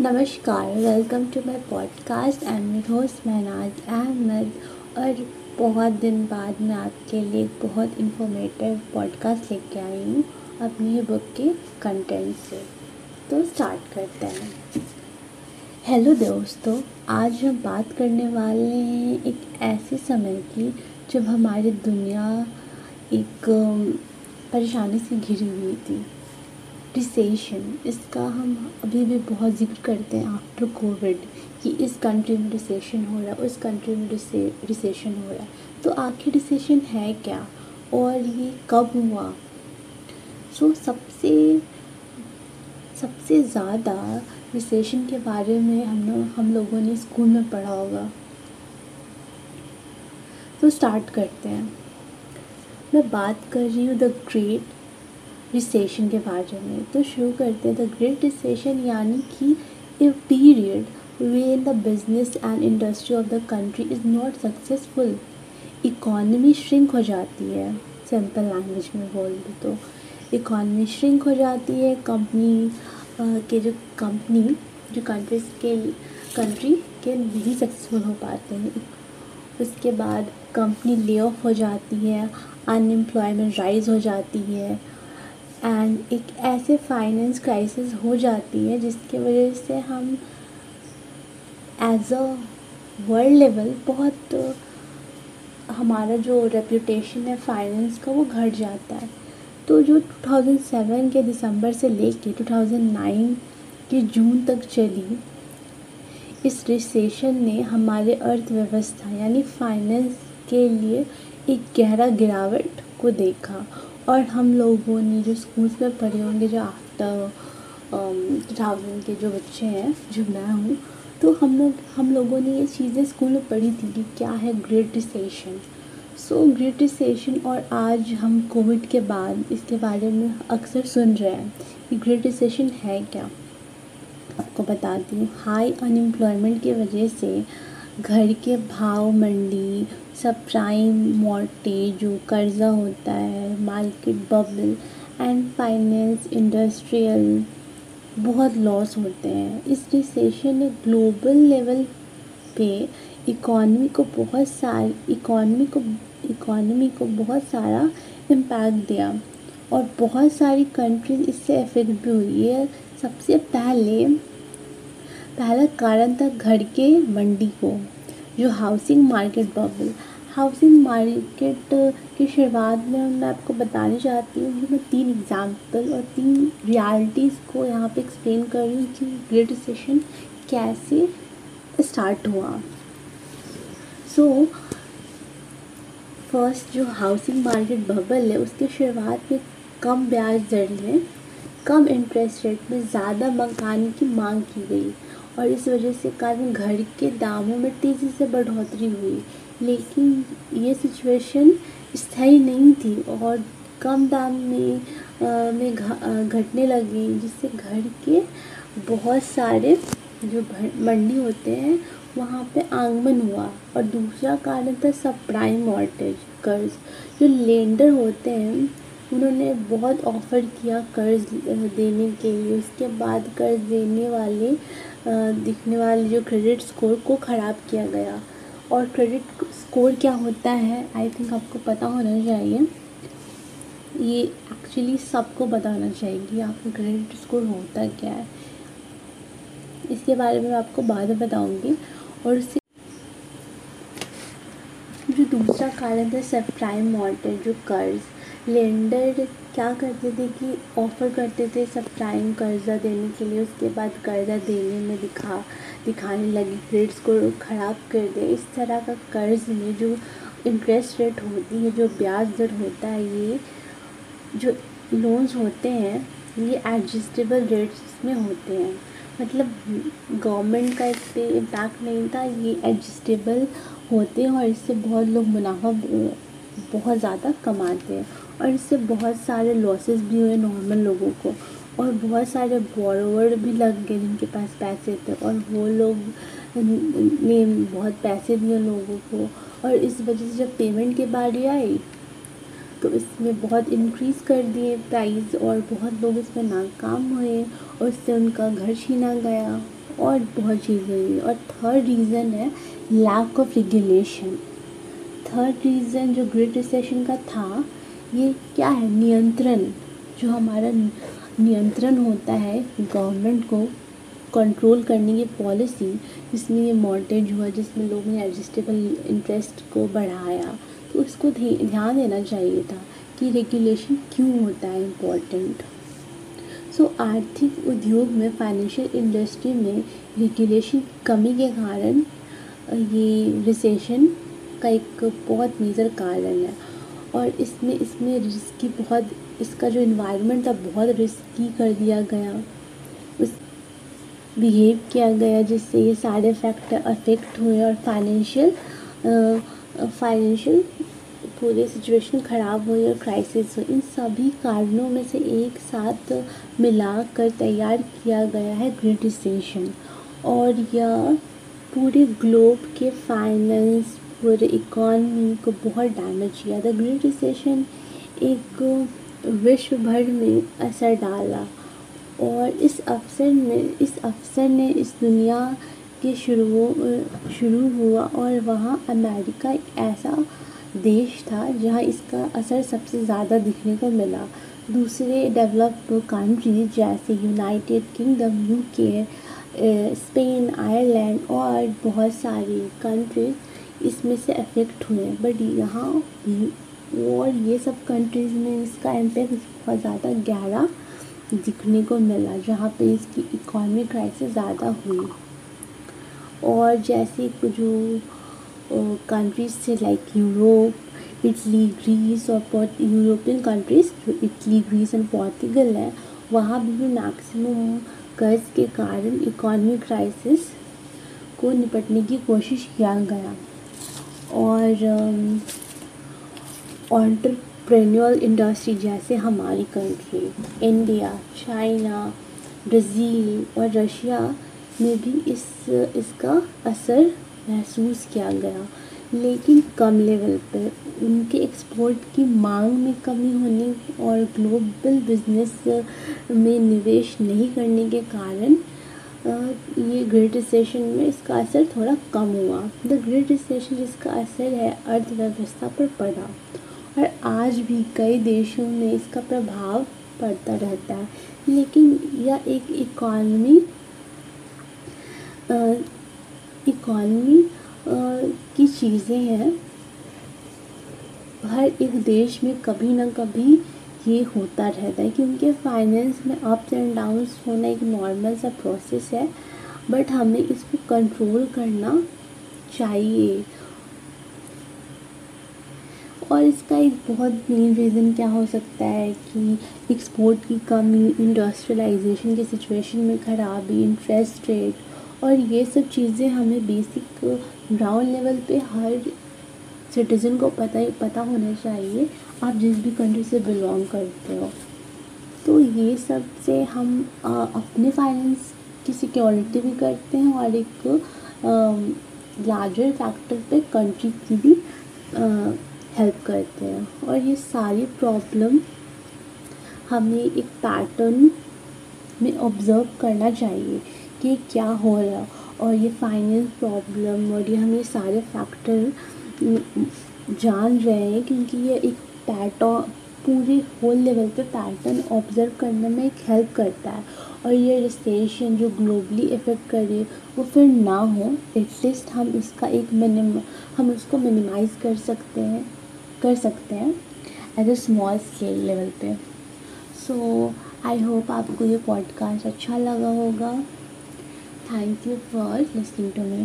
नमस्कार welcome to my podcast I am host Mahnaz Ahmed और बहुत दिन बाद मैं आपके लिए बहुत इन्फॉर्मेटिव पॉडकास्ट लेके आई हूँ अपनी बुक के कंटेंट से। तो स्टार्ट करते हैं। हेलो दोस्तों, आज हम बात करने वाले हैं एक ऐसे समय की जब हमारी दुनिया एक परेशानी से घिरी हुई थी। रिसेशन इसका हम अभी भी बहुत ज़िक्र करते हैं आफ्टर कोविड कि इस कंट्री में रिसेशन हो रहा है उस कंट्री में रिसेशन हो रहा है। तो आखिर रिसेशन है क्या? और ये कब हुआ? सो so, सबसे सबसे ज़्यादा रिसेशन के बारे में हम हम लोगों ने स्कूल में पढ़ा होगा। तो स्टार्ट करते हैं। मैं बात कर रही हूँ द ग्रेट रिसेशन के बारे में। तो शुरू करते हैं। द ग्रेट रिसेशन यानी कि a period way in the business and industry of the country is not successful economy shrink हो जाती है। सिंपल लैंग्वेज में बोल दूँ तो। इकॉनमी श्रिंक हो जाती है। कंपनी के जो कंपनी जो कंट्रीज़ के कंट्री के नहीं सक्सेसफुल हो पाते हैं। उसके बाद कंपनी ले ऑफ़ हो जाती है। अनएम्प्लॉयमेंट राइज हो जाती है। एंड एक ऐसे फाइनेंस क्राइसिस हो जाती है जिसकी वजह से हम एज अ वर्ल्ड लेवल बहुत, हमारा जो रेपुटेशन है फाइनेंस का वो घट जाता है। तो जो 2007 के दिसंबर से लेके 2009 के जून तक चली, इस रिसेशन ने हमारे अर्थव्यवस्था यानी फाइनेंस के लिए एक गहरा गिरावट को देखा। और हम लोगों ने जो स्कूल्स में पढ़े होंगे, जो आफ्टर थाउज़ेंड के जो बच्चे हैं, जो मैं हूँ तो हम लोग, हम लोगों ने ये चीज़ें स्कूल में पढ़ी थी कि क्या है great recession so great recession और आज हम कोविड के बाद इसके बारे में अक्सर सुन रहे हैं कि ग्रेट रिसेशन है क्या। आपको बताती हूँ हाई अनएम्प्लॉयमेंट की वजह से घर के भाव मंडी, सब प्राइम मॉर्टेज जो कर्ज़ा होता है market bubble and finance industrial बहुत लॉस होते हैं। इस रिसेशन ने ग्लोबल लेवल पे इकॉनमी को बहुत सारी इकॉनमी को इकॉनमी को बहुत सारा इम्पैक्ट दिया और बहुत सारी कंट्रीज़ इससे अफेक्ट भी हुई। है सबसे पहले पहला कारण था घर के मंडी को जो housing market bubble housing market की शुरुआत में मैं आपको बताना चाहती हूँ कि मैं तीन एग्ज़ाम्पल और तीन रियलिटीज़ को यहाँ पे एक्सप्लेन कर रही हूँ कि ग्रेट रिसेशन कैसे स्टार्ट हुआ। सो so, फ़र्स्ट जो हाउसिंग मार्केट बबल है उसकी शुरुआत में कम ब्याज दर में कम इंटरेस्ट रेट में ज़्यादा मकान की मांग की गई। और इस वजह से कारण घर के दामों में तेज़ी से बढ़ोतरी हुई। लेकिन ये सिचुएशन स्थायी नहीं थी और कम दाम में आ, में घटने लगी जिससे घर के बहुत सारे जो मंडी होते हैं वहाँ पे आगमन हुआ। और दूसरा कारण था सब प्राइम मॉर्टेज कर्ज। जो लेंडर होते हैं उन्होंने बहुत ऑफ़र किया कर्ज देने के लिए। उसके बाद कर्ज देने वाले दिखने वाले जो क्रेडिट स्कोर को ख़राब किया गया। और क्रेडिट स्कोर क्या होता है आई थिंक आपको पता होना चाहिए। ये एक्चुअली सबको बताना चाहिए कि आपका क्रेडिट स्कोर होता क्या है। इसके बारे में आपको बाद में बताऊँगी। और उससे जो दूसरा कारण था सब प्राइम मॉर्टेज जो कर्ज़ लेंडर क्या करते थे कि ऑफ़र करते थे सब प्राइम कर्ज़ा देने के लिए, उसके बाद कर्ज़ा देने में दिखा, दिखाने लगी। क्रेडिट को ख़राब कर दे। इस तरह का कर्ज़ में जो इंटरेस्ट रेट होती है, जो ब्याज दर होता है, ये जो लोन्स होते हैं, ये एडजस्टेबल रेट्स में होते हैं। मतलब गवर्नमेंट का इस पर इम्पैक्ट नहीं था, ये एडजस्टेबल होते हैं और इससे बहुत लोग मुनाफा बहुत ज़्यादा कमाते हैं और इससे बहुत सारे लॉसेस भी हुए नॉर्मल लोगों को और बहुत सारे बोरोवर भी लग गए जिनके पास पैसे थे और वो लोग ने बहुत पैसे दिए लोगों को और इस वजह से जब पेमेंट की बारी आई तो इसमें बहुत इंक्रीज़ कर दिए प्राइस और बहुत लोग इसमें नाकाम हुए और उससे उनका घर छीना गया और बहुत चीज़ें हुई और थर्ड रीज़न है lack of regulation third reason जो ग्रेट रिसेशन का था ये क्या है? नियंत्रण। जो हमारा नियंत्रण होता है गवर्नमेंट को कंट्रोल करने की पॉलिसी जिसमें ये मॉर्टेज हुआ जिसमें लोगों ने एडजस्टेबल इंटरेस्ट को बढ़ाया तो उसको ध्यान देना चाहिए था कि रेगुलेशन क्यों होता है इम्पोर्टेंट सो so, आर्थिक उद्योग में फाइनेंशियल इंडस्ट्री में रेगुलेशन कमी के कारण ये रिसेशन का एक बहुत मेजर कारण है। और इसमें इसमें रिस्की बहुत, इसका जो इन्वायरमेंट था, बहुत रिस्की कर दिया गया। उस बिहेव किया गया, जिससे ये सारे फैक्टर अफेक्ट हुए और फाइनेंशियल फाइनेंशियल पूरे सिचुएशन ख़राब हुई और क्राइसिस हुई। इन सभी कारणों में से एक साथ मिलाकर तैयार किया गया है ग्रेट और यह पूरे ग्लोब के फाइनेंस पूरे इकॉनमी को बहुत डैमेज किया। द ग्रेट रिसेशन एक विश्व भर में असर डाला और इस अवसर में, इस अवसर ने इस दुनिया के शुरू शुरू हुआ और वहाँ अमेरिका एक ऐसा देश था जहाँ इसका असर सबसे ज़्यादा दिखने को मिला। दूसरे डेवलप्ड कंट्रीज़ जैसे United Kingdom UK Spain Ireland और बहुत सारी कंट्रीज़ इसमें से अफेक्ट हुए हैं। बट यहाँ और ये सब कंट्रीज़ में इसका इम्पैक्ट बहुत ज़्यादा गहरा दिखने को मिला जहाँ पे इसकी इकॉनमिक क्राइसिस ज़्यादा हुई। और जैसे जो कंट्रीज़ थे लाइक यूरोप इटली ग्रीस और यूरोपियन कंट्रीज़ जो इटली ग्रीस एंड पोर्तुगल है वहाँ भी, भी मैक्सिमम कर्ज के कारण इकॉनमिक क्राइसिस को निपटने की कोशिश किया गया। और ऑन्टरप्रेन्योर इंडस्ट्री जैसे हमारी कंट्री इंडिया चाइना ब्राज़ील और रशिया में भी इस, इसका असर महसूस किया गया। लेकिन कम लेवल पर उनके एक्सपोर्ट की मांग में कमी होने और ग्लोबल बिज़नेस में निवेश नहीं करने के कारण ये ग्रेट रिसेशन में इसका असर थोड़ा कम हुआ। द ग्रेट रिसेशन जिसका असर है, अर्थव्यवस्था पर पड़ा और आज भी कई देशों में इसका प्रभाव पड़ता रहता है। लेकिन यह एक इकॉनमी इकॉनमी की चीज़ें हैं। हर एक देश में कभी ना कभी ये होता रहता है क्योंकि फाइनेंस में अप्स एंड डाउन्स होना एक नॉर्मल सा प्रोसेस है बट हमें इसको कंट्रोल करना चाहिए। और इसका एक बहुत मेन रीज़न क्या हो सकता है कि एक्सपोर्ट की कमी इंडस्ट्रियलाइजेशन की सिचुएशन में ख़राबी इंटरेस्ट रेट और ये सब चीज़ें हमें बेसिक ग्राउंड लेवल पे हर सिटीज़न को पता ही पता होना चाहिए आप जिस भी कंट्री से बिलोंग करते हो। तो ये सबसे हम आ, अपने फाइनेंस की सिक्योरिटी भी करते हैं और एक लार्जर फैक्टर पे कंट्री की भी हेल्प करते हैं। और ये सारी प्रॉब्लम हमें एक पैटर्न में ऑब्ज़र्व करना चाहिए कि क्या हो रहा और ये फाइनेंस प्रॉब्लम और ये हमें सारे फैक्टर जान रहे हैं क्योंकि ये एक पैटर्न पूरे होल लेवल पे पैटर्न ऑब्ज़र्व करने में एक हेल्प करता है। और ये रिसेशन जो ग्लोबली इफ़ेक्ट करे वो फिर ना हो एटलीस्ट हम इसका एक मिनिम हम उसको मिनिमाइज़ कर सकते हैं, कर सकते हैं as a small scale level पे। सो आई होप आपको ये पॉडकास्ट अच्छा लगा होगा। Thank you for listening to me